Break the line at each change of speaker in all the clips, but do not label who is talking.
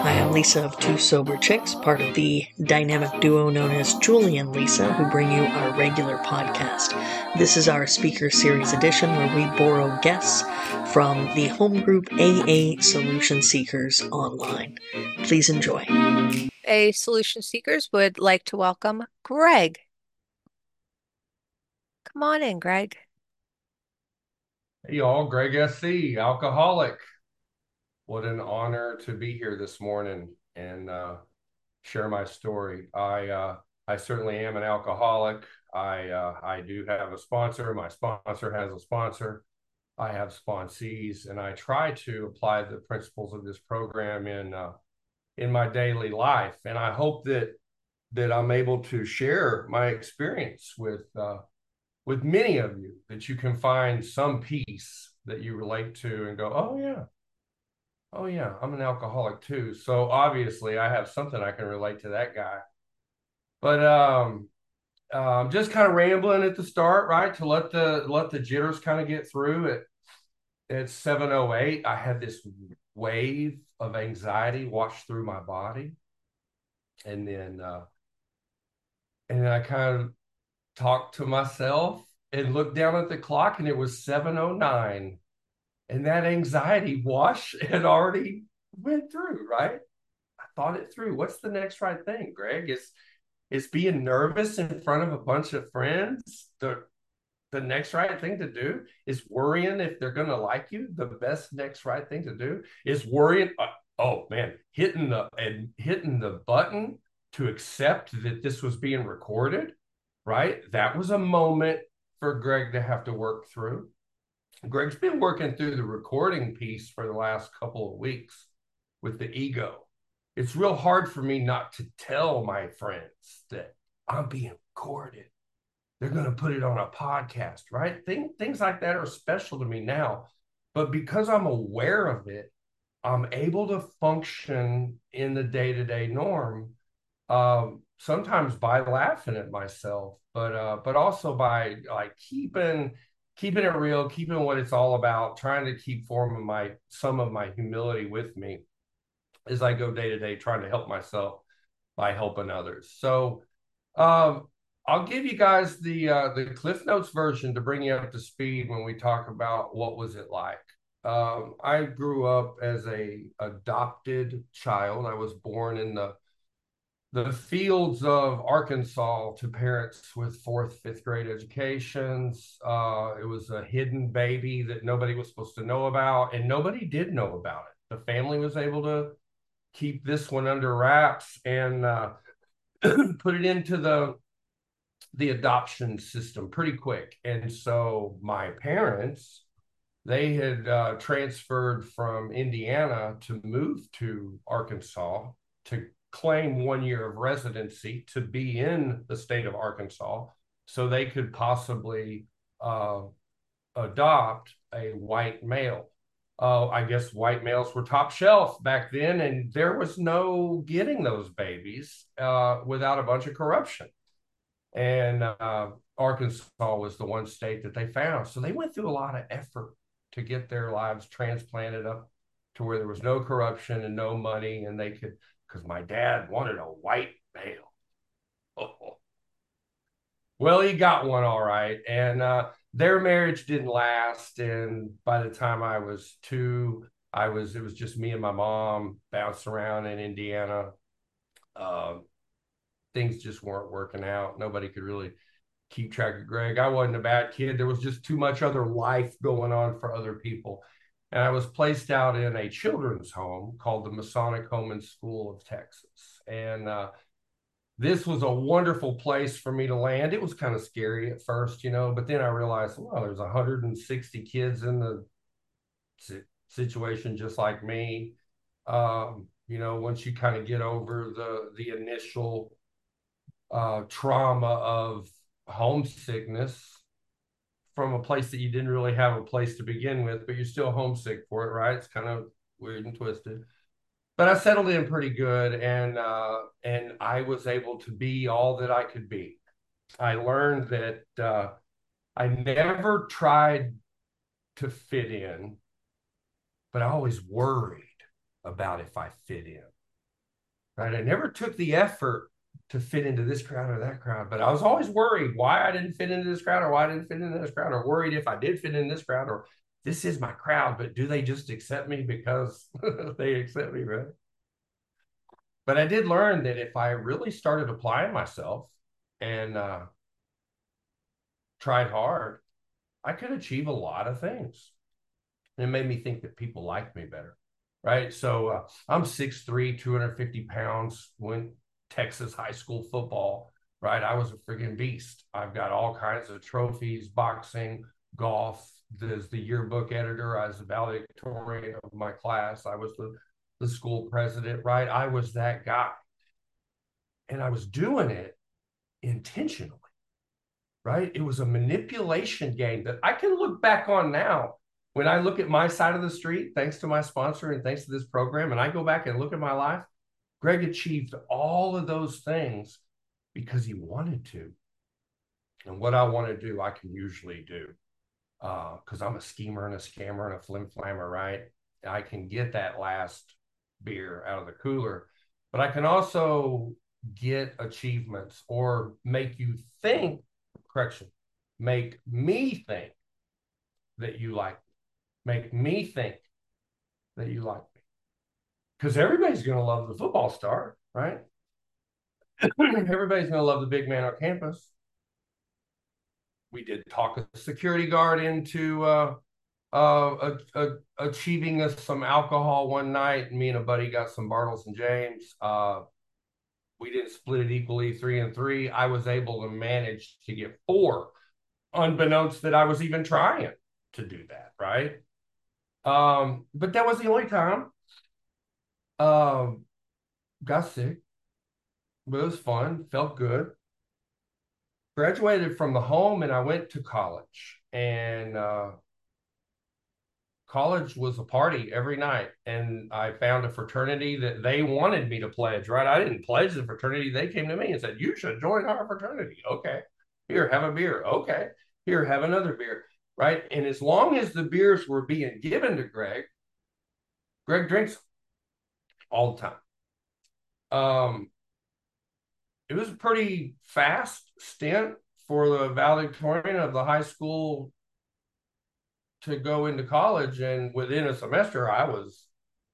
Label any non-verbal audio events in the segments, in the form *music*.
Hi, I'm Lisa of Two Sober Chicks, part of the dynamic duo known as Julie and Lisa, who bring you our regular podcast. This is our speaker series edition where we borrow guests from the home group AA Solution Seekers online. Please enjoy.
A Solution Seekers would like to welcome Greg. Come on in, Greg.
Hey, y'all, Greg SC, alcoholic. What an honor to be here this morning and uh, share my story. I uh, I certainly am an alcoholic. I uh, I do have a sponsor. My sponsor has a sponsor. I have sponsees, and I try to apply the principles of this program in uh, in my daily life. And I hope that that I'm able to share my experience with uh, with many of you. That you can find some peace that you relate to and go, oh yeah, oh yeah, I'm an alcoholic too. So obviously I have something I can relate to that guy. But um um just kind of rambling at the start, right? To let the let the jitters kind of get through at at 708, I had this wave of anxiety wash through my body. And then uh and then I kind of talked to myself and looked down at the clock and it was 709 and that anxiety wash *laughs* had already went through, right? I thought it through. What's the next right thing, Greg? Is is being nervous in front of a bunch of friends the the next right thing to do? Is worrying if they're going to like you the best next right thing to do? Is worrying uh, oh man, hitting the and hitting the button to accept that this was being recorded, right? That was a moment for Greg to have to work through. Greg's been working through the recording piece for the last couple of weeks with the ego. It's real hard for me not to tell my friends that I'm being recorded. They're going to put it on a podcast, right? Thing, things like that are special to me now. But because I'm aware of it, I'm able to function in the day to day norm. Um, sometimes by laughing at myself, but uh, but also by like keeping keeping it real, keeping what it's all about, trying to keep form of my some of my humility with me as I go day to day, trying to help myself by helping others. So um, I'll give you guys the uh, the Cliff Notes version to bring you up to speed when we talk about what was it like. Um, I grew up as a adopted child. I was born in the the fields of Arkansas to parents with fourth, fifth grade educations. Uh, it was a hidden baby that nobody was supposed to know about, and nobody did know about it. The family was able to keep this one under wraps and uh, *clears throat* put it into the the adoption system pretty quick. And so my parents, they had uh, transferred from Indiana to move to Arkansas to claim one year of residency to be in the state of Arkansas so they could possibly uh, adopt a white male. Uh, I guess white males were top shelf back then, and there was no getting those babies uh, without a bunch of corruption. And uh, Arkansas was the one state that they found. So they went through a lot of effort to get their lives transplanted up to where there was no corruption and no money, and they could because my dad wanted a white male. Oh. *laughs* Well, he got one all right. And uh, their marriage didn't last. And by the time I was two, I was, it was just me and my mom bounced around in Indiana. Uh, things just weren't working out. Nobody could really keep track of Greg. I wasn't a bad kid. There was just too much other life going on for other people and I was placed out in a children's home called the Masonic Home and School of Texas. And uh, this was a wonderful place for me to land. It was kind of scary at first, you know, but then I realized, well, there's 160 kids in the situation just like me. Um, you know, once you kind of get over the the initial uh, trauma of homesickness, from a place that you didn't really have a place to begin with, but you're still homesick for it, right? It's kind of weird and twisted. But I settled in pretty good, and uh, and I was able to be all that I could be. I learned that uh, I never tried to fit in, but I always worried about if I fit in. right? I never took the effort to fit into this crowd or that crowd, but I was always worried why I didn't fit into this crowd or why I didn't fit into this crowd, or worried if I did fit in this crowd or this is my crowd, but do they just accept me because *laughs* they accept me, right? But I did learn that if I really started applying myself and uh, tried hard, I could achieve a lot of things. And it made me think that people liked me better, right? So uh, I'm 6'3, 250 pounds, went Texas high school football, right? I was a friggin' beast. I've got all kinds of trophies, boxing, golf. As the yearbook editor, I was the valedictorian of my class. I was the, the school president, right? I was that guy. And I was doing it intentionally, right? It was a manipulation game that I can look back on now. When I look at my side of the street, thanks to my sponsor and thanks to this program, and I go back and look at my life, Greg achieved all of those things because he wanted to. And what I want to do, I can usually do because uh, I'm a schemer and a scammer and a flim flammer, right? I can get that last beer out of the cooler, but I can also get achievements or make you think, correction, make me think that you like me, make me think that you like me because everybody's going to love the football star, right? *clears throat* everybody's going to love the big man on campus. We did talk a security guard into uh, uh, uh, achieving us some alcohol one night. Me and a buddy got some Bartles and Jaymes. Uh, we didn't split it equally, three and three. I was able to manage to get four, unbeknownst that I was even trying to do that, right? Um, but that was the only time um, got sick, but it was fun, felt good. Graduated from the home and I went to college. And uh, college was a party every night. And I found a fraternity that they wanted me to pledge, right? I didn't pledge the fraternity. They came to me and said, You should join our fraternity. Okay. Here, have a beer. Okay. Here, have another beer. Right. And as long as the beers were being given to Greg, Greg drinks all the time. Um, it was a pretty fast stint for the valedictorian of the high school to go into college. And within a semester, I was,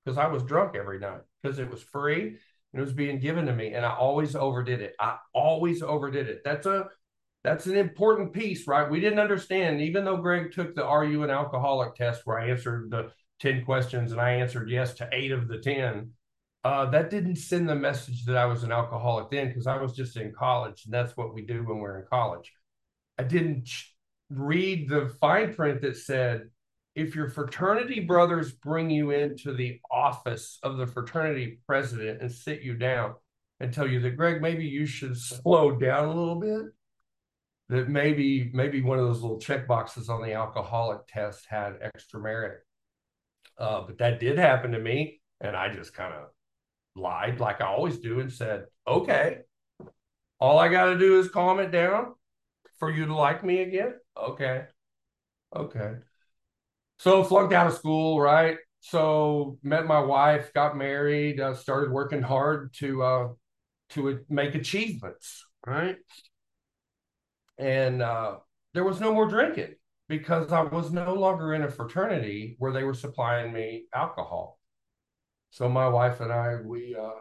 because I was drunk every night because it was free and it was being given to me. And I always overdid it. I always overdid it. That's a, that's an important piece, right? We didn't understand, even though Greg took the Are You an Alcoholic test where I answered the 10 questions and I answered yes to eight of the 10 uh, that didn't send the message that I was an alcoholic then because I was just in college, and that's what we do when we're in college. I didn't read the fine print that said if your fraternity brothers bring you into the office of the fraternity president and sit you down and tell you that Greg, maybe you should slow down a little bit. That maybe maybe one of those little check boxes on the alcoholic test had extra merit. Uh, but that did happen to me, and I just kind of lied like I always do and said, okay, all I got to do is calm it down for you to like me again. Okay. Okay. So flunked out of school, right? So met my wife, got married, uh, started working hard to uh, to make achievements, right? And uh, there was no more drinking because I was no longer in a fraternity where they were supplying me alcohol so my wife and I, we uh,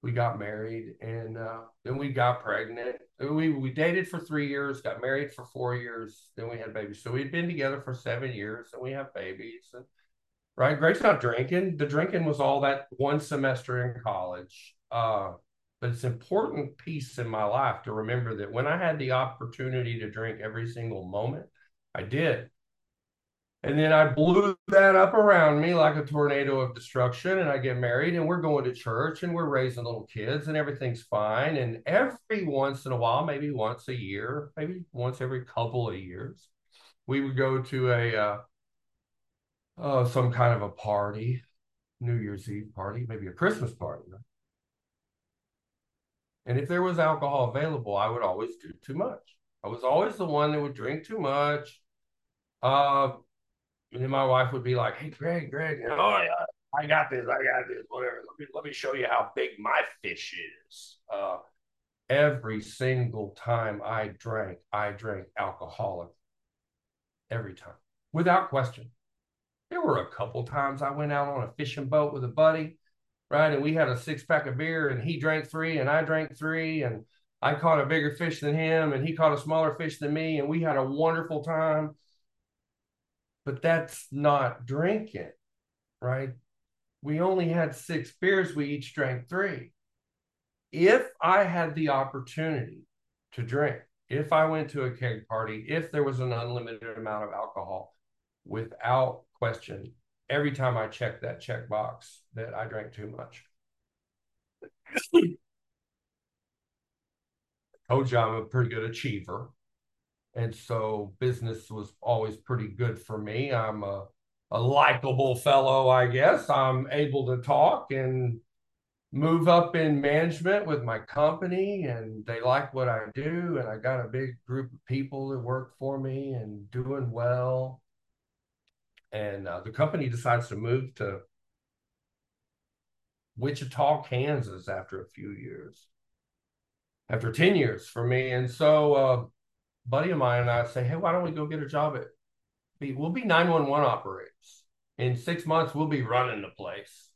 we got married, and uh, then we got pregnant. We we dated for three years, got married for four years, then we had babies. So we'd been together for seven years, and we have babies. And right, Greg's not drinking. The drinking was all that one semester in college. Uh, but it's an important piece in my life to remember that when I had the opportunity to drink every single moment, I did. And then I blew that up around me like a tornado of destruction. And I get married and we're going to church and we're raising little kids and everything's fine. And every once in a while, maybe once a year, maybe once every couple of years, we would go to a uh, uh, some kind of a party, New Year's Eve party, maybe a Christmas party. Right? And if there was alcohol available, I would always do too much. I was always the one that would drink too much. Uh, and then my wife would be like, "Hey, Greg, Greg, oh yeah, I got this, I got this, whatever. Let me let me show you how big my fish is. Uh, every single time I drank, I drank alcoholic. Every time, without question. There were a couple times I went out on a fishing boat with a buddy, right? And we had a six pack of beer, and he drank three, and I drank three, and I caught a bigger fish than him, and he caught a smaller fish than me, and we had a wonderful time. But that's not drinking, right? We only had six beers, we each drank three. If I had the opportunity to drink, if I went to a keg party, if there was an unlimited amount of alcohol, without question, every time I checked that check box that I drank too much. *laughs* told you I'm a pretty good achiever. And so business was always pretty good for me. I'm a, a likable fellow, I guess. I'm able to talk and move up in management with my company, and they like what I do. And I got a big group of people that work for me and doing well. And uh, the company decides to move to Wichita, Kansas after a few years after 10 years for me. And so uh, buddy of mine and I say, hey, why don't we go get a job at we'll be 911 operators. In six months, we'll be running the place.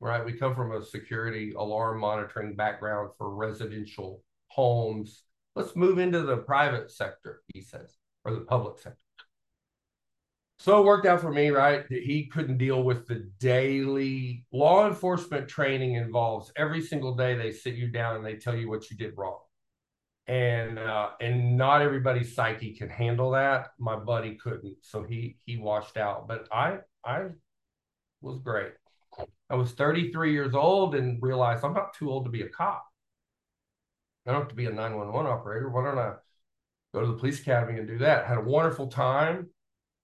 Right. We come from a security alarm monitoring background for residential homes. Let's move into the private sector, he says, or the public sector. So it worked out for me, right? He couldn't deal with the daily law enforcement training involves every single day they sit you down and they tell you what you did wrong. And uh, and not everybody's psyche can handle that. My buddy couldn't, so he he washed out. But I I was great. I was 33 years old and realized I'm not too old to be a cop. I don't have to be a 911 operator. Why don't I go to the police academy and do that? Had a wonderful time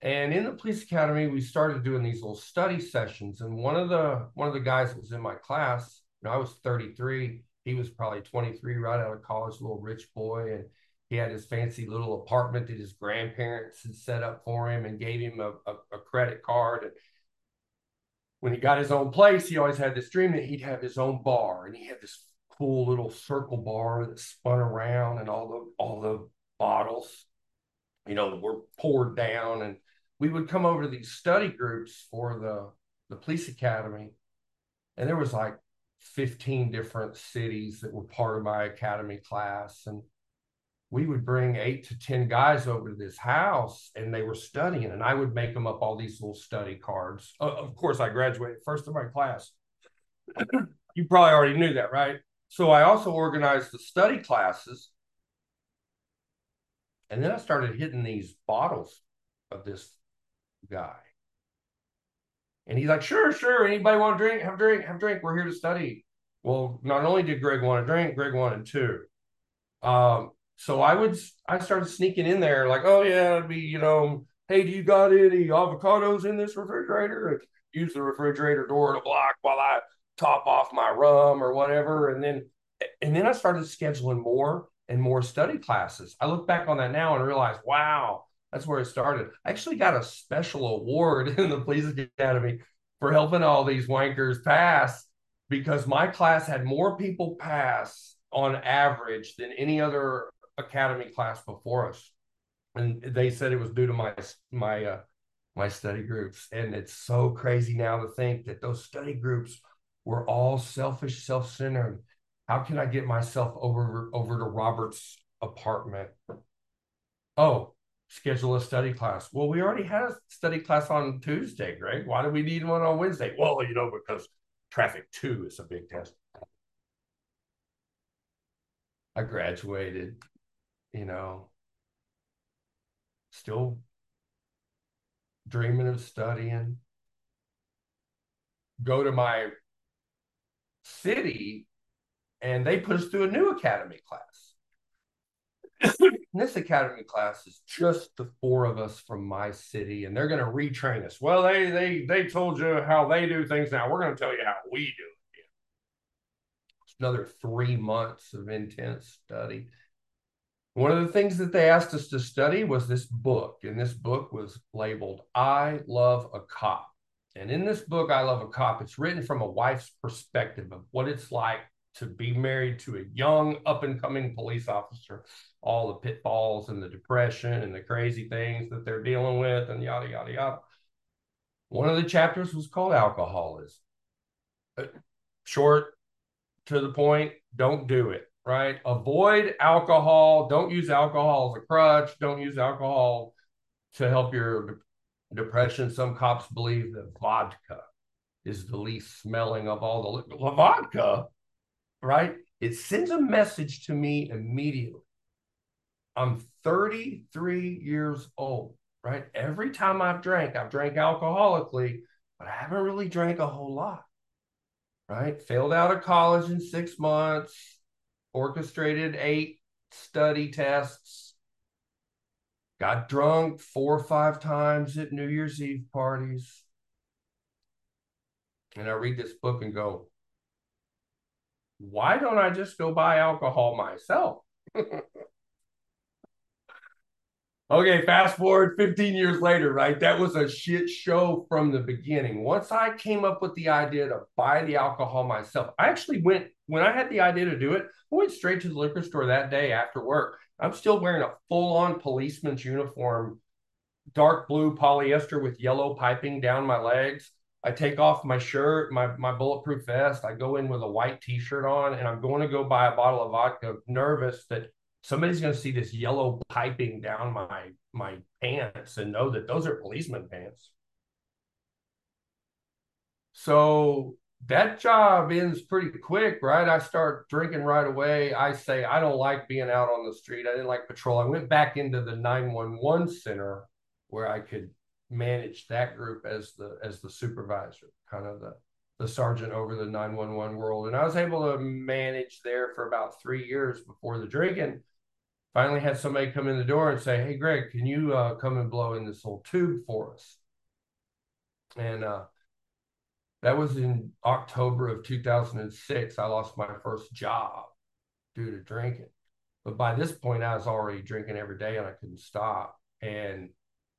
and in the police academy, we started doing these little study sessions. And one of the one of the guys that was in my class, you know, I was 33, he was probably 23, right out of college, little rich boy, and he had his fancy little apartment that his grandparents had set up for him and gave him a, a, a credit card. And when he got his own place, he always had this dream that he'd have his own bar, and he had this cool little circle bar that spun around, and all the all the bottles, you know, were poured down and we would come over to these study groups for the the police academy and there was like 15 different cities that were part of my academy class and we would bring eight to 10 guys over to this house and they were studying and I would make them up all these little study cards. Of course, I graduated first in my class. *clears throat* you probably already knew that, right? So I also organized the study classes. And then I started hitting these bottles of this guy. And he's like, sure, sure. Anybody want to drink? Have a drink, have a drink. We're here to study. Well, not only did Greg want to drink, Greg wanted two. Um, so I would, I started sneaking in there like, oh yeah, it'd be, you know, hey, do you got any avocados in this refrigerator? Use the refrigerator door to block while I top off my rum or whatever. And then, and then I started scheduling more and more study classes. I look back on that now and realize, wow, that's where it started. I actually got a special award *laughs* in the police academy for helping all these wankers pass because my class had more people pass on average than any other academy class before us. And they said it was due to my my uh, my study groups. And it's so crazy now to think that those study groups were all selfish, self-centered. How can I get myself over over to Robert's apartment? Oh, schedule a study class. Well, we already had a study class on Tuesday, Greg. Why do we need one on Wednesday? Well, you know, because traffic two is a big test. I graduated, you know, still dreaming of studying. Go to my city and they put us through a new academy class *coughs* this academy class is just the four of us from my city, and they're going to retrain us. Well, they they they told you how they do things. Now we're going to tell you how we do it. It's another three months of intense study. One of the things that they asked us to study was this book, and this book was labeled "I Love a Cop." And in this book, I Love a Cop, it's written from a wife's perspective of what it's like to be married to a young, up and coming police officer, all the pitfalls and the depression and the crazy things that they're dealing with, and yada, yada, yada. One of the chapters was called Alcoholism. Uh, short, to the point, don't do it, right? Avoid alcohol. Don't use alcohol as a crutch. Don't use alcohol to help your depression. Some cops believe that vodka is the least smelling of all the vodka, right? It sends a message to me immediately. I'm 33 years old, right? Every time I've drank, I've drank alcoholically, but I haven't really drank a whole lot, right? Failed out of college in six months, orchestrated eight study tests, got drunk four or five times at New Year's Eve parties. And I read this book and go, why don't I just go buy alcohol myself? *laughs* okay, fast forward 15 years later, right? That was a shit show from the beginning. Once I came up with the idea to buy the alcohol myself, I actually went, when I had the idea to do it, I went straight to the liquor store that day after work I'm still wearing a full on policeman's uniform, dark blue polyester with yellow piping down my legs. I take off my shirt, my, my bulletproof vest. I go in with a white t shirt on, and I'm going to go buy a bottle of vodka, nervous that somebody's going to see this yellow piping down my, my pants and know that those are policeman pants. So that job ends pretty quick, right? I start drinking right away. I say, I don't like being out on the street. I didn't like patrol. I went back into the 911 center where I could manage that group as the as the supervisor, kind of the the sergeant over the 911 world. And I was able to manage there for about three years before the drinking. Finally had somebody come in the door and say, Hey Greg, can you uh, come and blow in this little tube for us? And uh that was in October of 2006. I lost my first job due to drinking. But by this point, I was already drinking every day and I couldn't stop and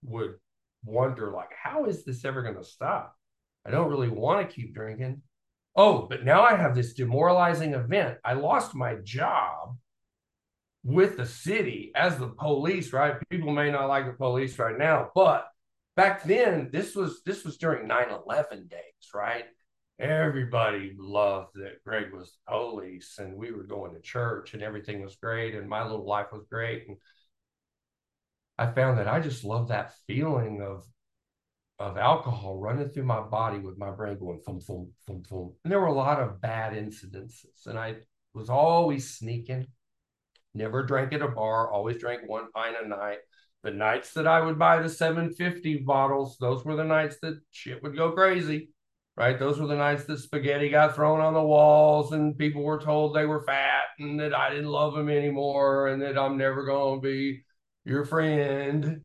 would wonder, like, how is this ever going to stop? I don't really want to keep drinking. Oh, but now I have this demoralizing event. I lost my job with the city as the police, right? People may not like the police right now, but back then this was this was during 9-11 days right everybody loved that greg was police and we were going to church and everything was great and my little life was great and i found that i just love that feeling of of alcohol running through my body with my brain going thump thump thump thump. And there were a lot of bad incidences and i was always sneaking. Never drank at a bar always drank one pint a night. The nights that I would buy the 750 bottles, those were the nights that shit would go crazy, right? Those were the nights that spaghetti got thrown on the walls and people were told they were fat and that I didn't love them anymore and that I'm never going to be your friend.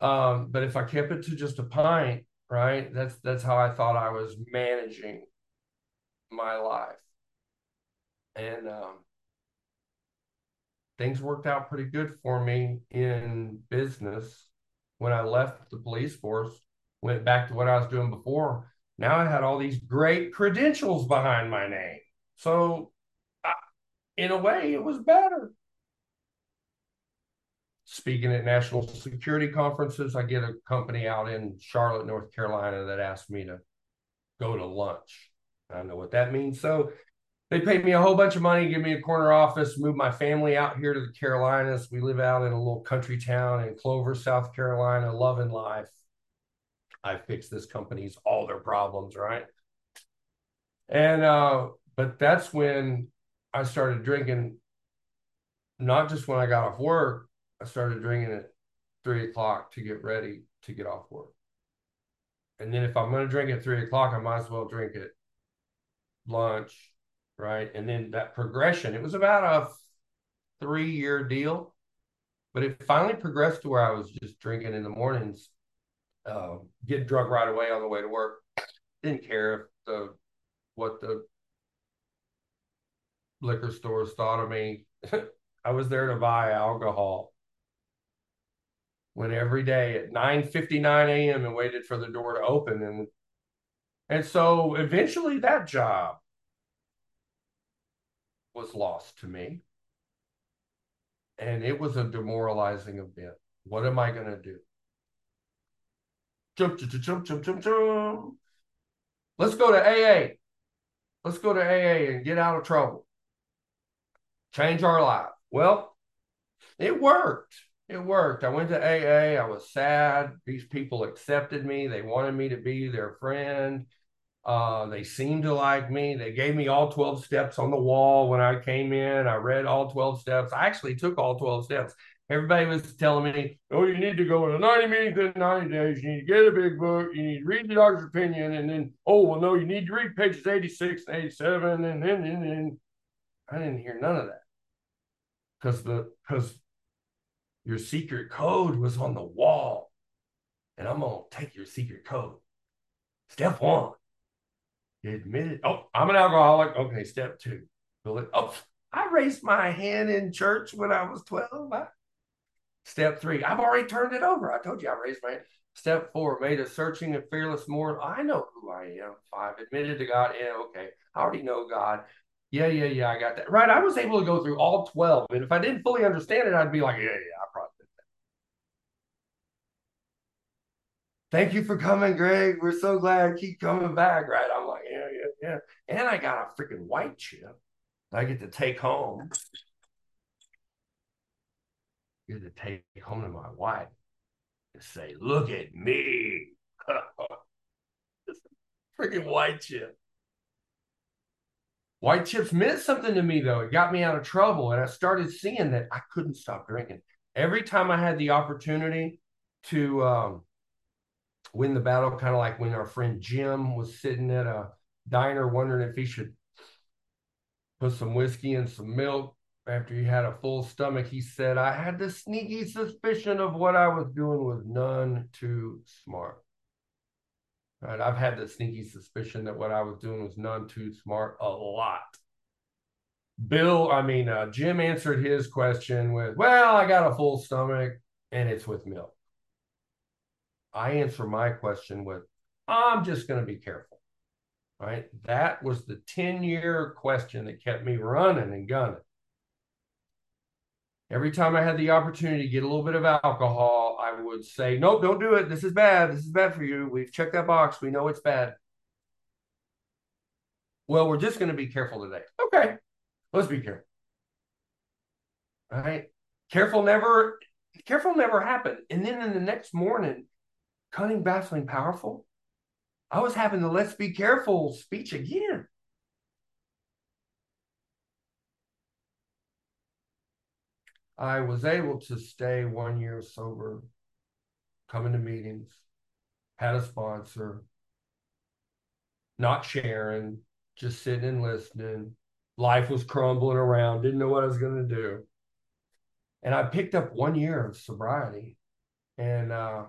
Um, but if I kept it to just a pint, right? That's that's how I thought I was managing my life. And um, things worked out pretty good for me in business. When I left the police force, went back to what I was doing before. Now I had all these great credentials behind my name. So, I, in a way, it was better. Speaking at national security conferences, I get a company out in Charlotte, North Carolina that asked me to go to lunch. I know what that means. So they paid me a whole bunch of money, give me a corner office, move my family out here to the Carolinas. We live out in a little country town in Clover, South Carolina, loving life. I fixed this company's all their problems, right? And uh, but that's when I started drinking, not just when I got off work, I started drinking at three o'clock to get ready to get off work. And then if I'm gonna drink at three o'clock, I might as well drink at lunch right? And then that progression, it was about a three year deal, but it finally progressed to where I was just drinking in the mornings, uh, get drunk right away on the way to work. Didn't care if the what the liquor stores thought of me. *laughs* I was there to buy alcohol. Went every day at 9 59 a.m. and waited for the door to open and And so eventually that job was lost to me. And it was a demoralizing event. What am I going to do? Jump, jump, jump, jump, jump, jump. Let's go to AA. Let's go to AA and get out of trouble. Change our life. Well, it worked. It worked. I went to AA. I was sad. These people accepted me. They wanted me to be their friend. Uh, they seemed to like me. They gave me all 12 steps on the wall when I came in. I read all 12 steps. I actually took all 12 steps. Everybody was telling me, oh, you need to go to 90 meetings in 90 days. You need to get a big book. You need to read the doctor's opinion. And then, oh, well, no, you need to read pages 86 and 87. And then, and then I didn't hear none of that. Because the, because your secret code was on the wall. And I'm going to take your secret code. Step one, you admit it. Oh, I'm an alcoholic. Okay, step two. Oh, I raised my hand in church when I was 12. I, step three, I've already turned it over. I told you I raised my hand. Step four, made a searching and fearless moral. I know who I am. Five, admitted to God. Yeah, okay. I already know God. Yeah, yeah, yeah. I got that. Right. I was able to go through all 12. And if I didn't fully understand it, I'd be like, yeah, yeah, I probably did that. Thank you for coming, Greg. We're so glad. Keep coming back. Right. I'm like, yeah, yeah, yeah. And I got a freaking white chip I get to take home. Get to take home to my wife and say, look at me. *laughs* freaking white chip. White chips meant something to me, though. It got me out of trouble. And I started seeing that I couldn't stop drinking. Every time I had the opportunity to um, win the battle, kind of like when our friend Jim was sitting at a diner wondering if he should put some whiskey and some milk after he had a full stomach. He said, I had the sneaky suspicion of what I was doing was none too smart. Right, I've had the sneaky suspicion that what I was doing was none too smart a lot. Bill, I mean, uh, Jim answered his question with, Well, I got a full stomach and it's with milk. I answer my question with, I'm just going to be careful. Right. That was the 10 year question that kept me running and gunning. Every time I had the opportunity to get a little bit of alcohol, I would say, Nope, don't do it. This is bad. This is bad for you. We've checked that box. We know it's bad. Well, we're just going to be careful today. Okay. Let's be careful. All right. Careful never, careful never happened. And then in the next morning, cunning, baffling, powerful, I was having the let's be careful speech again. I was able to stay one year sober, coming to meetings, had a sponsor, not sharing, just sitting and listening. Life was crumbling around, didn't know what I was going to do. And I picked up one year of sobriety. And uh,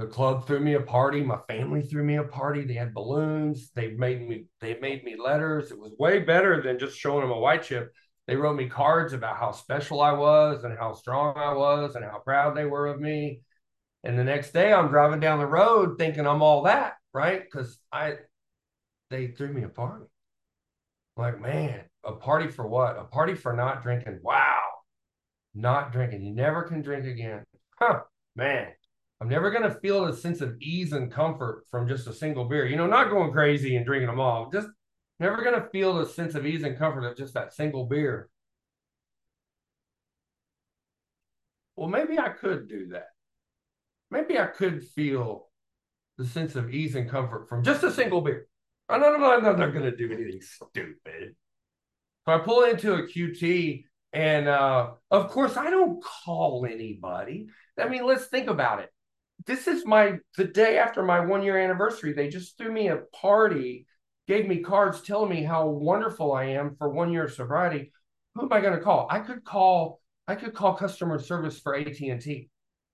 the club threw me a party. My family threw me a party. They had balloons. They made me. They made me letters. It was way better than just showing them a white chip. They wrote me cards about how special I was and how strong I was and how proud they were of me. And the next day, I'm driving down the road thinking I'm all that, right? Because I, they threw me a party. I'm like, man, a party for what? A party for not drinking. Wow, not drinking. You never can drink again. Huh, man. I'm never going to feel a sense of ease and comfort from just a single beer. You know, not going crazy and drinking them all, just Never going to feel the sense of ease and comfort of just that single beer. Well, maybe I could do that. Maybe I could feel the sense of ease and comfort from just a single beer. I'm not, I'm not, not going to do anything stupid. So I pull into a QT, and uh, of course, I don't call anybody. I mean, let's think about it. This is my the day after my one year anniversary. They just threw me a party gave me cards telling me how wonderful I am for one year of sobriety, who am I going to call? I could call I could call customer service for AT&T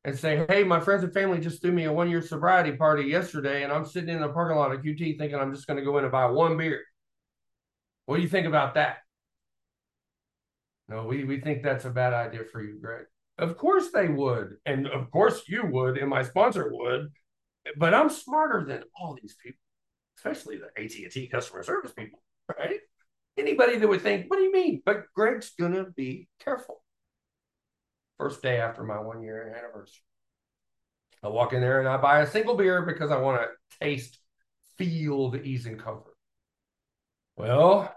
and say, "Hey, my friends and family just threw me a one year sobriety party yesterday, and I'm sitting in the parking lot of QT thinking I'm just going to go in and buy one beer. What do you think about that?" No, we we think that's a bad idea for you, Greg. Of course they would, and of course you would, and my sponsor would, but I'm smarter than all these people. especially the AT&T customer service people, right? Anybody that would think, what do you mean? But Greg's gonna be careful. First day after my one year anniversary. I walk in there and I buy a single beer because I want to taste, feel the ease and comfort. Well,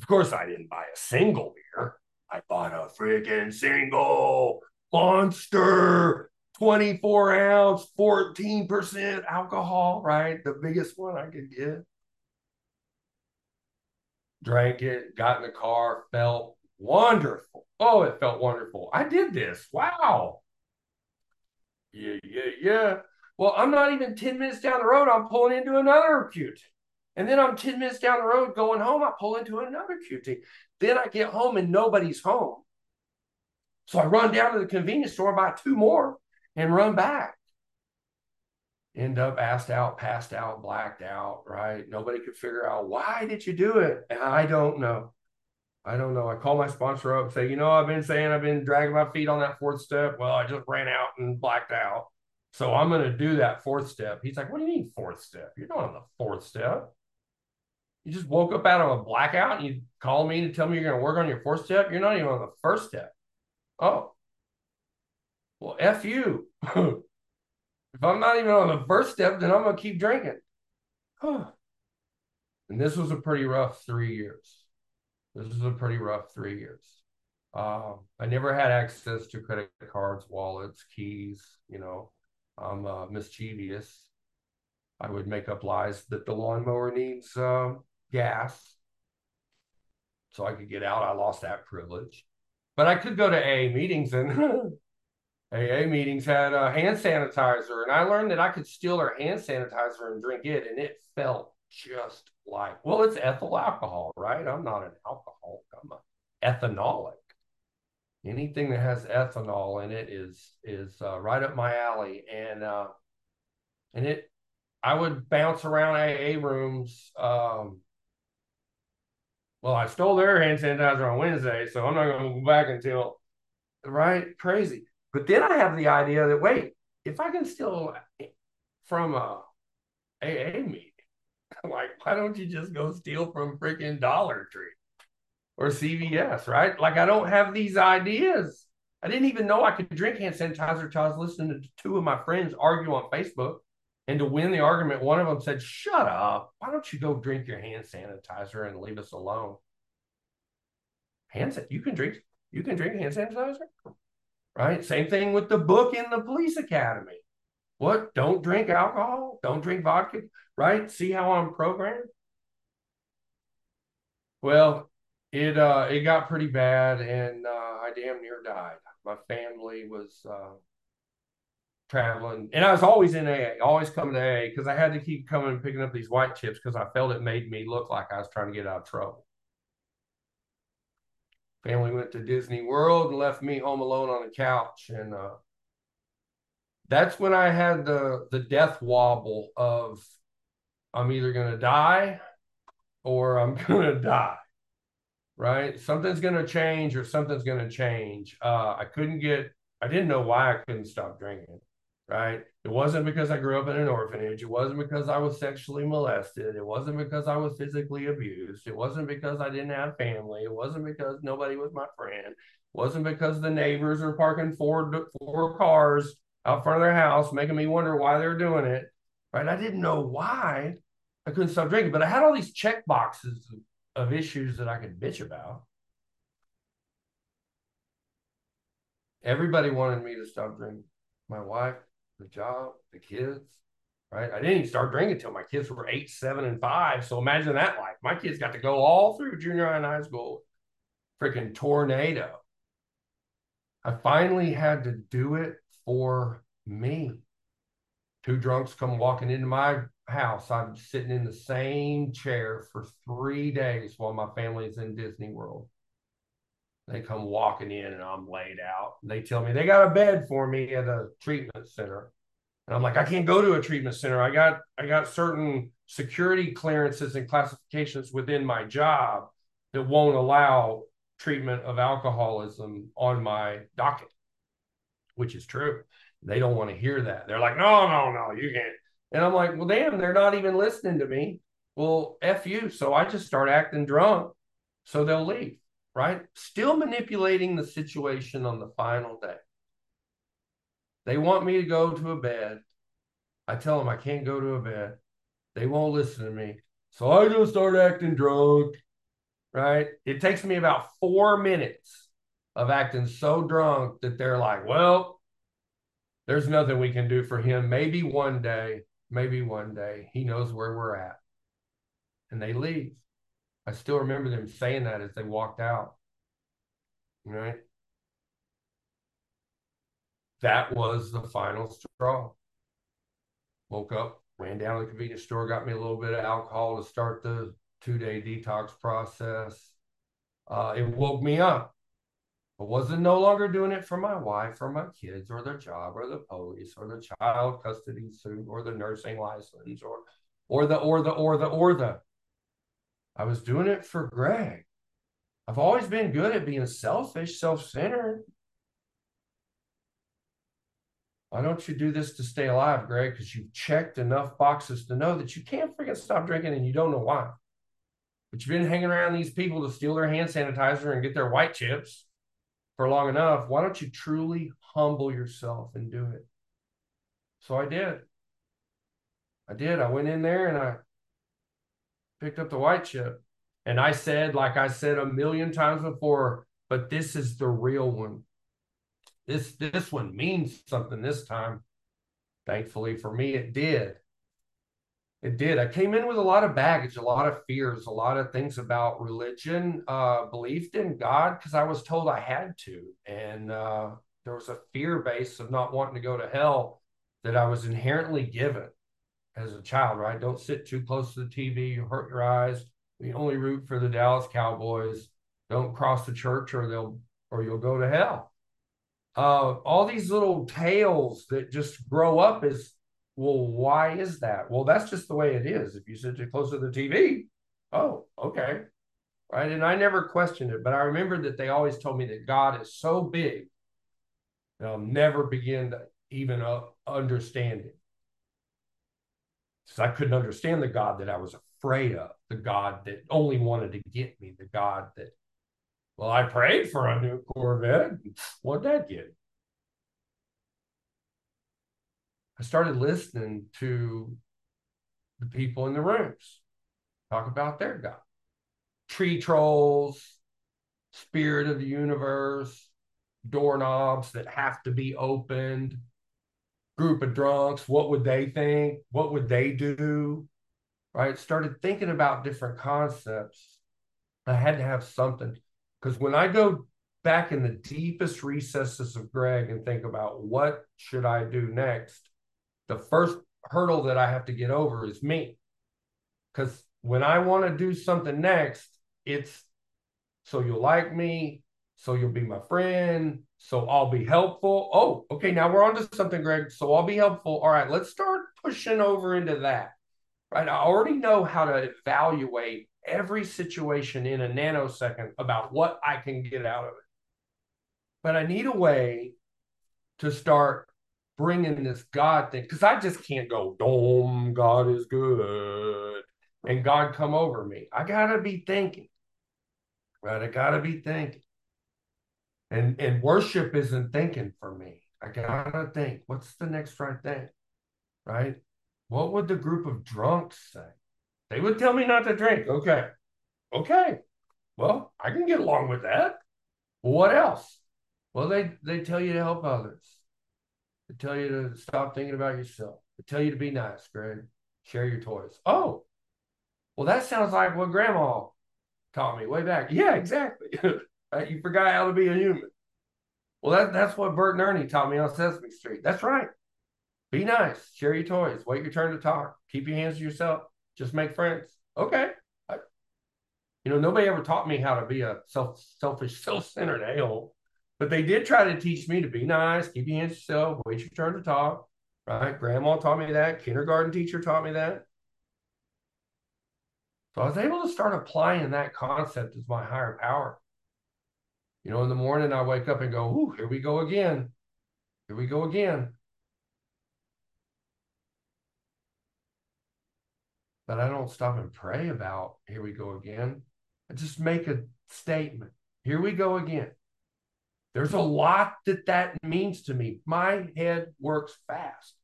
of course, I didn't buy a single beer. I bought a freaking single monster 24 ounce, 14% alcohol, right? The biggest one I could get. Drank it, got in the car, felt wonderful. Oh, it felt wonderful. I did this. Wow. Yeah, yeah, yeah. Well, I'm not even 10 minutes down the road. I'm pulling into another QT. And then I'm 10 minutes down the road going home. I pull into another QT. Then I get home and nobody's home. So I run down to the convenience store, buy two more, and run back. End up assed out, passed out, blacked out, right? Nobody could figure out why did you do it? I don't know. I don't know. I call my sponsor up and say, you know, I've been saying I've been dragging my feet on that fourth step. Well, I just ran out and blacked out. So I'm going to do that fourth step. He's like, what do you mean fourth step? You're not on the fourth step. You just woke up out of a blackout and you call me to tell me you're going to work on your fourth step. You're not even on the first step. Oh, well, F you. *laughs* if I'm not even on the first step, then I'm going to keep drinking. and this was a pretty rough three years. This was a pretty rough three years. Um, I never had access to credit cards, wallets, keys. You know, I'm uh, mischievous. I would make up lies that the lawnmower needs uh, gas so I could get out. I lost that privilege. But I could go to AA meetings and *laughs* AA meetings had a hand sanitizer. And I learned that I could steal their hand sanitizer and drink it. And it felt just like, well, it's ethyl alcohol, right? I'm not an alcoholic. I'm an ethanolic. Anything that has ethanol in it is is uh, right up my alley. And uh, and it, I would bounce around AA rooms. Um, well, I stole their hand sanitizer on Wednesday, so I'm not going to go back until, right? Crazy. But then I have the idea that, wait, if I can steal from a AA meeting, *laughs* like, why don't you just go steal from freaking Dollar Tree or CVS, right? Like, I don't have these ideas. I didn't even know I could drink hand sanitizer until I was listening to two of my friends argue on Facebook. And to win the argument, one of them said, Shut up. Why don't you go drink your hand sanitizer and leave us alone? Hand sanitizer, you can drink, you can drink hand sanitizer. Right? Same thing with the book in the police academy. What? Don't drink alcohol? Don't drink vodka? Right? See how I'm programmed? Well, it uh it got pretty bad and uh I damn near died. My family was uh traveling, and I was always in AA, always coming to AA because I had to keep coming and picking up these white chips because I felt it made me look like I was trying to get out of trouble. Family went to Disney World and left me home alone on the couch, and uh, that's when I had the the death wobble of I'm either gonna die or I'm *laughs* gonna die. Right? Something's gonna change or something's gonna change. Uh, I couldn't get I didn't know why I couldn't stop drinking right? It wasn't because I grew up in an orphanage. It wasn't because I was sexually molested. It wasn't because I was physically abused. It wasn't because I didn't have family. It wasn't because nobody was my friend. It wasn't because the neighbors are parking four four cars out front of their house, making me wonder why they're doing it. Right? I didn't know why I couldn't stop drinking, but I had all these check boxes of issues that I could bitch about. Everybody wanted me to stop drinking. My wife, the job, the kids, right? I didn't even start drinking until my kids were eight, seven, and five. So imagine that life. My kids got to go all through junior high and high school, freaking tornado. I finally had to do it for me. Two drunks come walking into my house. I'm sitting in the same chair for three days while my family's in Disney World. They come walking in and I'm laid out. They tell me they got a bed for me at a treatment center. And I'm like, I can't go to a treatment center. I got I got certain security clearances and classifications within my job that won't allow treatment of alcoholism on my docket, which is true. They don't want to hear that. They're like, no, no, no, you can't. And I'm like, well, damn, they're not even listening to me. Well, F you. So I just start acting drunk so they'll leave, right? Still manipulating the situation on the final day. They want me to go to a bed. I tell them I can't go to a bed. They won't listen to me. So I just start acting drunk, right? It takes me about four minutes of acting so drunk that they're like, well, there's nothing we can do for him. Maybe one day, maybe one day he knows where we're at. And they leave. I still remember them saying that as they walked out. Right? That was the final straw. Woke up, ran down to the convenience store, got me a little bit of alcohol to start the two day detox process. Uh, it woke me up. I wasn't no longer doing it for my wife or my kids or their job or the police or the child custody suit or the nursing license or or the or the or the or the. I was doing it for Greg. I've always been good at being selfish, self-centered. Why don't you do this to stay alive, Greg? Because you've checked enough boxes to know that you can't freaking stop drinking and you don't know why. But you've been hanging around these people to steal their hand sanitizer and get their white chips for long enough. Why don't you truly humble yourself and do it? So I did. I did. I went in there and I picked up the white chip. And I said, like I said a million times before, but this is the real one. This this one means something this time. Thankfully for me, it did. It did. I came in with a lot of baggage, a lot of fears, a lot of things about religion, uh, believed in God because I was told I had to. And uh, there was a fear base of not wanting to go to hell that I was inherently given as a child, right? Don't sit too close to the TV, you hurt your eyes. We only root for the Dallas Cowboys. Don't cross the church or they'll or you'll go to hell uh, all these little tales that just grow up is well why is that well that's just the way it is if you sit too close to the tv oh okay right and i never questioned it but i remember that they always told me that god is so big that i'll never begin to even uh, understand it because i couldn't understand the god that i was afraid of the god that only wanted to get me the god that well, I prayed for a new Corvette. What'd that get? I started listening to the people in the rooms talk about their God. Tree trolls, spirit of the universe, doorknobs that have to be opened, group of drunks, what would they think? What would they do? Right? Started thinking about different concepts. I had to have something. Because when I go back in the deepest recesses of Greg and think about what should I do next, the first hurdle that I have to get over is me. Because when I want to do something next, it's so you'll like me, so you'll be my friend, so I'll be helpful. Oh, okay, now we're on to something, Greg. So I'll be helpful. All right, let's start pushing over into that. Right. I already know how to evaluate every situation in a nanosecond about what I can get out of it. But I need a way to start bringing this God thing because I just can't go, Dome, God is good, and God come over me. I gotta be thinking, right? I gotta be thinking, and and worship isn't thinking for me. I gotta think, what's the next right thing, right? What would the group of drunks say? They would tell me not to drink. Okay. Okay. Well, I can get along with that. What else? Well, they, they tell you to help others. They tell you to stop thinking about yourself. They tell you to be nice, Greg. Share your toys. Oh, well, that sounds like what grandma taught me way back. Yeah, exactly. *laughs* Uh, you forgot how to be a human. Well, that, that's what Bert and Ernie taught me on Sesame Street. That's right. Be nice. Share your toys. Wait your turn to talk. Keep your hands to yourself. Just make friends. Okay. I, you know, nobody ever taught me how to be a self selfish, *laughs* self-centered a-hole. But they did try to teach me to be nice, keep your hands to yourself, wait your turn to talk. Right? Grandma taught me that. Kindergarten teacher taught me that. So I was able to start applying that concept as my higher power. You know, in the morning I wake up and go, "Ooh, here we go again. Here we go again." but I don't stop and pray about, here we go again. I just make a statement. Here we go again. There's a lot that that means to me. My head works fast.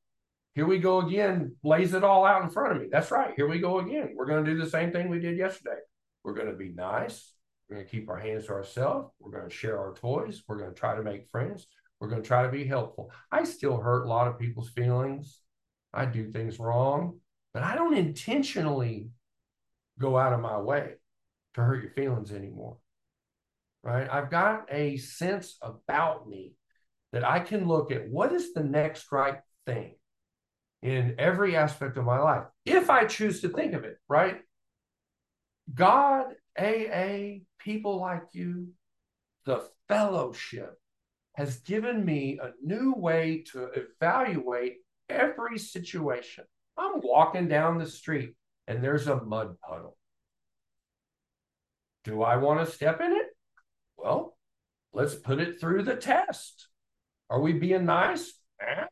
Here we go again, lays it all out in front of me. That's right. Here we go again. We're going to do the same thing we did yesterday. We're going to be nice. We're going to keep our hands to ourselves. We're going to share our toys. We're going to try to make friends. We're going to try to be helpful. I still hurt a lot of people's feelings. I do things wrong, but I don't intentionally go out of my way to hurt your feelings anymore. Right? I've got a sense about me that I can look at what is the next right thing in every aspect of my life if I choose to think of it, right? God, AA, people like you, the fellowship has given me a new way to evaluate every situation. I'm walking down the street and there's a mud puddle. Do I want to step in it? Well, let's put it through the test. Are we being nice? Eh,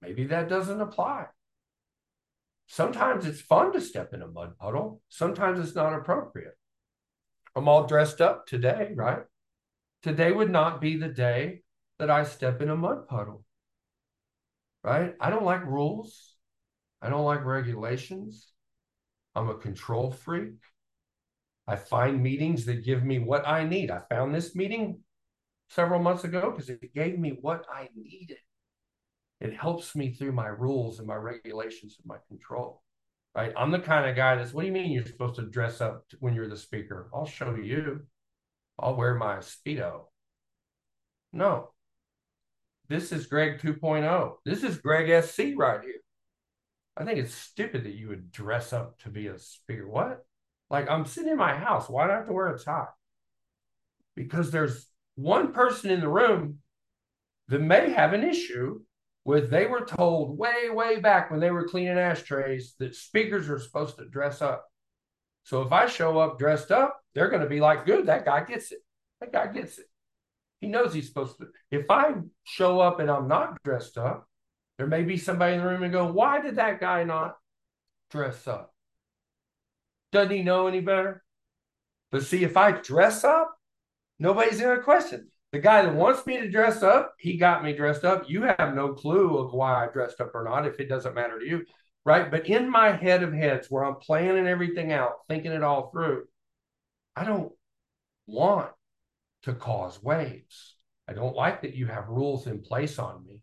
maybe that doesn't apply. Sometimes it's fun to step in a mud puddle. Sometimes it's not appropriate. I'm all dressed up today, right? Today would not be the day that I step in a mud puddle, right? I don't like rules. I don't like regulations. I'm a control freak. I find meetings that give me what I need. I found this meeting several months ago because it gave me what I needed. It helps me through my rules and my regulations and my control. Right? I'm the kind of guy that's what do you mean you're supposed to dress up when you're the speaker? I'll show you. I'll wear my Speedo. No. This is Greg 2.0. This is Greg SC right here. I think it's stupid that you would dress up to be a speaker. What? Like I'm sitting in my house. Why do I have to wear a tie? Because there's one person in the room that may have an issue with they were told way, way back when they were cleaning ashtrays that speakers are supposed to dress up. So if I show up dressed up, they're going to be like, good, that guy gets it. That guy gets it. He knows he's supposed to. If I show up and I'm not dressed up, there may be somebody in the room and go, why did that guy not dress up? Doesn't he know any better? But see, if I dress up, nobody's going to question. The guy that wants me to dress up, he got me dressed up. You have no clue of why I dressed up or not if it doesn't matter to you. Right. But in my head of heads, where I'm planning everything out, thinking it all through, I don't want to cause waves. I don't like that you have rules in place on me.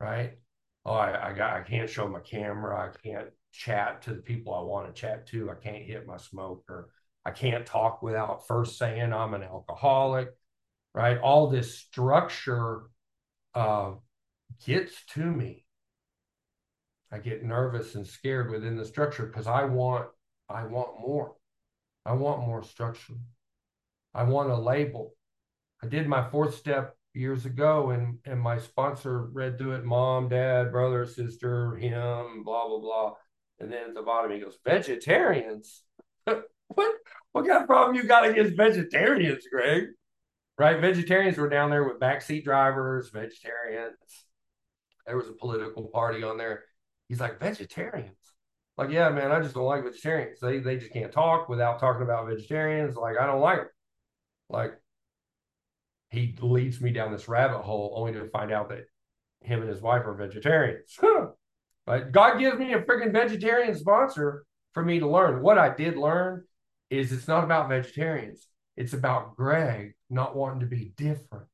Right. Oh, I, I got I can't show my camera. I can't chat to the people I want to chat to. I can't hit my smoker. I can't talk without first saying I'm an alcoholic, right? All this structure uh, gets to me. I get nervous and scared within the structure because I want I want more. I want more structure. I want a label. I did my fourth step years ago and and my sponsor read through it mom dad brother sister him blah blah blah and then at the bottom, he goes, vegetarians? *laughs* what, what kind of problem you got against vegetarians, Greg? Right? Vegetarians were down there with backseat drivers, vegetarians. There was a political party on there. He's like, vegetarians? Like, yeah, man, I just don't like vegetarians. They, they just can't talk without talking about vegetarians. Like, I don't like them. Like, he leads me down this rabbit hole only to find out that him and his wife are vegetarians. *laughs* But God gives me a freaking vegetarian sponsor for me to learn. What I did learn is it's not about vegetarians. It's about Greg not wanting to be different.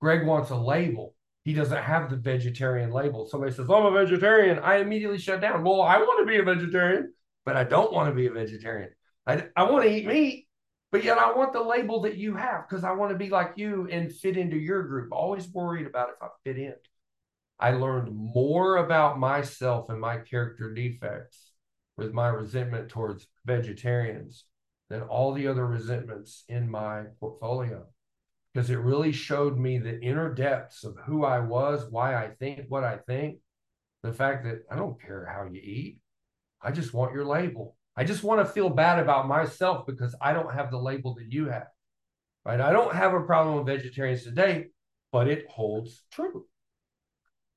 Greg wants a label. He doesn't have the vegetarian label. Somebody says, I'm a vegetarian. I immediately shut down. Well, I want to be a vegetarian, but I don't want to be a vegetarian. I, I want to eat meat, but yet I want the label that you have because I want to be like you and fit into your group. Always worried about if I fit in. I learned more about myself and my character defects with my resentment towards vegetarians than all the other resentments in my portfolio because it really showed me the inner depths of who I was, why I think what I think, the fact that I don't care how you eat. I just want your label. I just want to feel bad about myself because I don't have the label that you have. Right? I don't have a problem with vegetarians today, but it holds true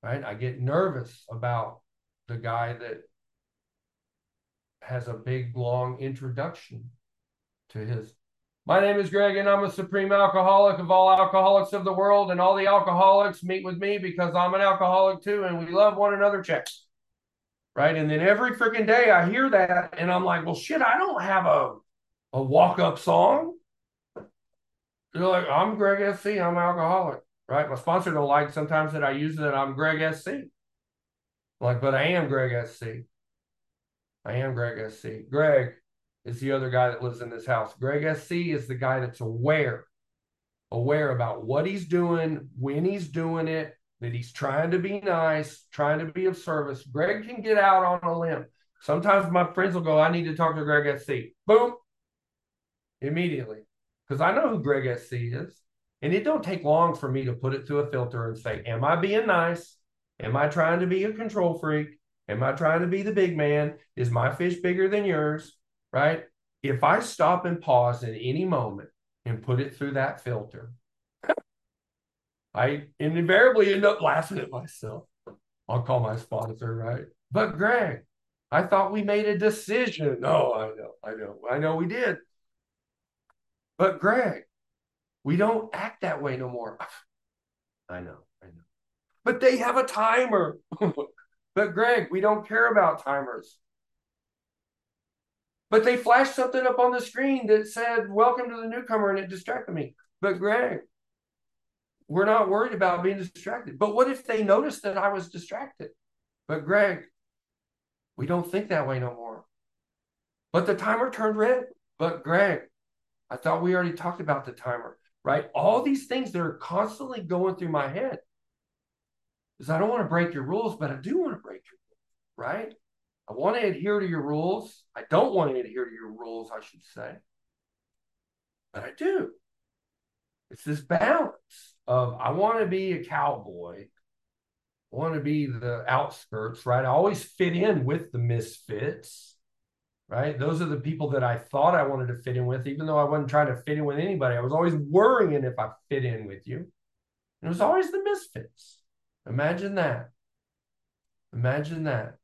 right? I get nervous about the guy that has a big, long introduction to his. My name is Greg, and I'm a supreme alcoholic of all alcoholics of the world, and all the alcoholics meet with me because I'm an alcoholic too, and we love one another. Checks. Right. And then every freaking day I hear that, and I'm like, well, shit, I don't have a, a walk up song. You're like, I'm Greg SC, I'm alcoholic. Right. My sponsor don't like sometimes that I use that I'm Greg SC. Like, but I am Greg SC. I am Greg SC. Greg is the other guy that lives in this house. Greg SC is the guy that's aware, aware about what he's doing, when he's doing it, that he's trying to be nice, trying to be of service. Greg can get out on a limb. Sometimes my friends will go, I need to talk to Greg SC. Boom. Immediately. Because I know who Greg SC is. And it don't take long for me to put it through a filter and say, Am I being nice? Am I trying to be a control freak? Am I trying to be the big man? Is my fish bigger than yours? Right? If I stop and pause in any moment and put it through that filter, I invariably end up laughing at myself. I'll call my sponsor, right? But Greg, I thought we made a decision. No, I know, I know, I know we did. But Greg, we don't act that way no more. *sighs* I know, I know. But they have a timer. *laughs* but Greg, we don't care about timers. But they flashed something up on the screen that said, Welcome to the newcomer, and it distracted me. But Greg, we're not worried about being distracted. But what if they noticed that I was distracted? But Greg, we don't think that way no more. But the timer turned red. But Greg, I thought we already talked about the timer, right? All these things that are constantly going through my head is I don't want to break your rules, but I do want to break your rules, right? I want to adhere to your rules. I don't want to adhere to your rules, I should say. But I do. It's this balance of I want to be a cowboy. I want to be the outskirts, right? I always fit in with the misfits, right? Those are the people that I thought I wanted to fit in with, even though I wasn't trying to fit in with anybody. I was always worrying if I fit in with you. And it was always the misfits. Imagine that. Imagine that.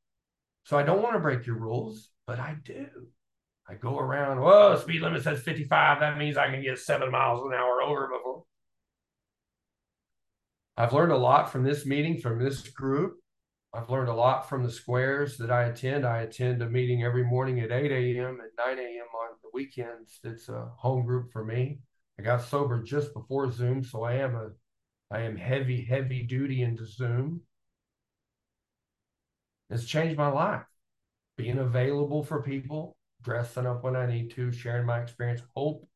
So I don't want to break your rules, but I do. I go around, whoa, speed limit says 55. That means I can get seven miles an hour over before. I've learned a lot from this meeting, from this group. I've learned a lot from the squares that I attend. I attend a meeting every morning at 8 a.m. and 9 a.m. on the weekends. It's a home group for me. I got sober just before Zoom, so I am a I am heavy, heavy duty into Zoom. It's changed my life. Being available for people, dressing up when I need to, sharing my experience. Hope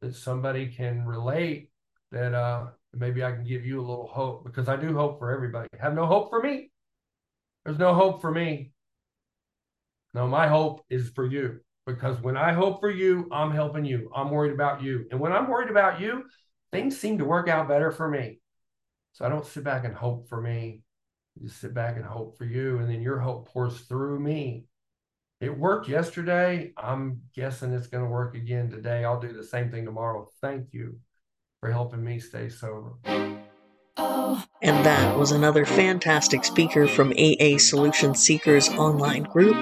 that somebody can relate that uh, maybe I can give you a little hope because I do hope for everybody. Have no hope for me. There's no hope for me. No, my hope is for you because when I hope for you, I'm helping you. I'm worried about you. And when I'm worried about you, things seem to work out better for me. So I don't sit back and hope for me. Just sit back and hope for you. And then your hope pours through me. It worked yesterday. I'm guessing it's going to work again today. I'll do the same thing tomorrow. Thank you for helping me stay sober.
Oh, and that was another fantastic speaker from AA Solution Seekers online group.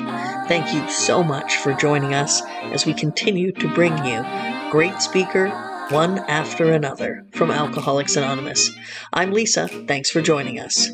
Thank you so much for joining us as we continue to bring you great speaker one after another from Alcoholics Anonymous. I'm Lisa. Thanks for joining us.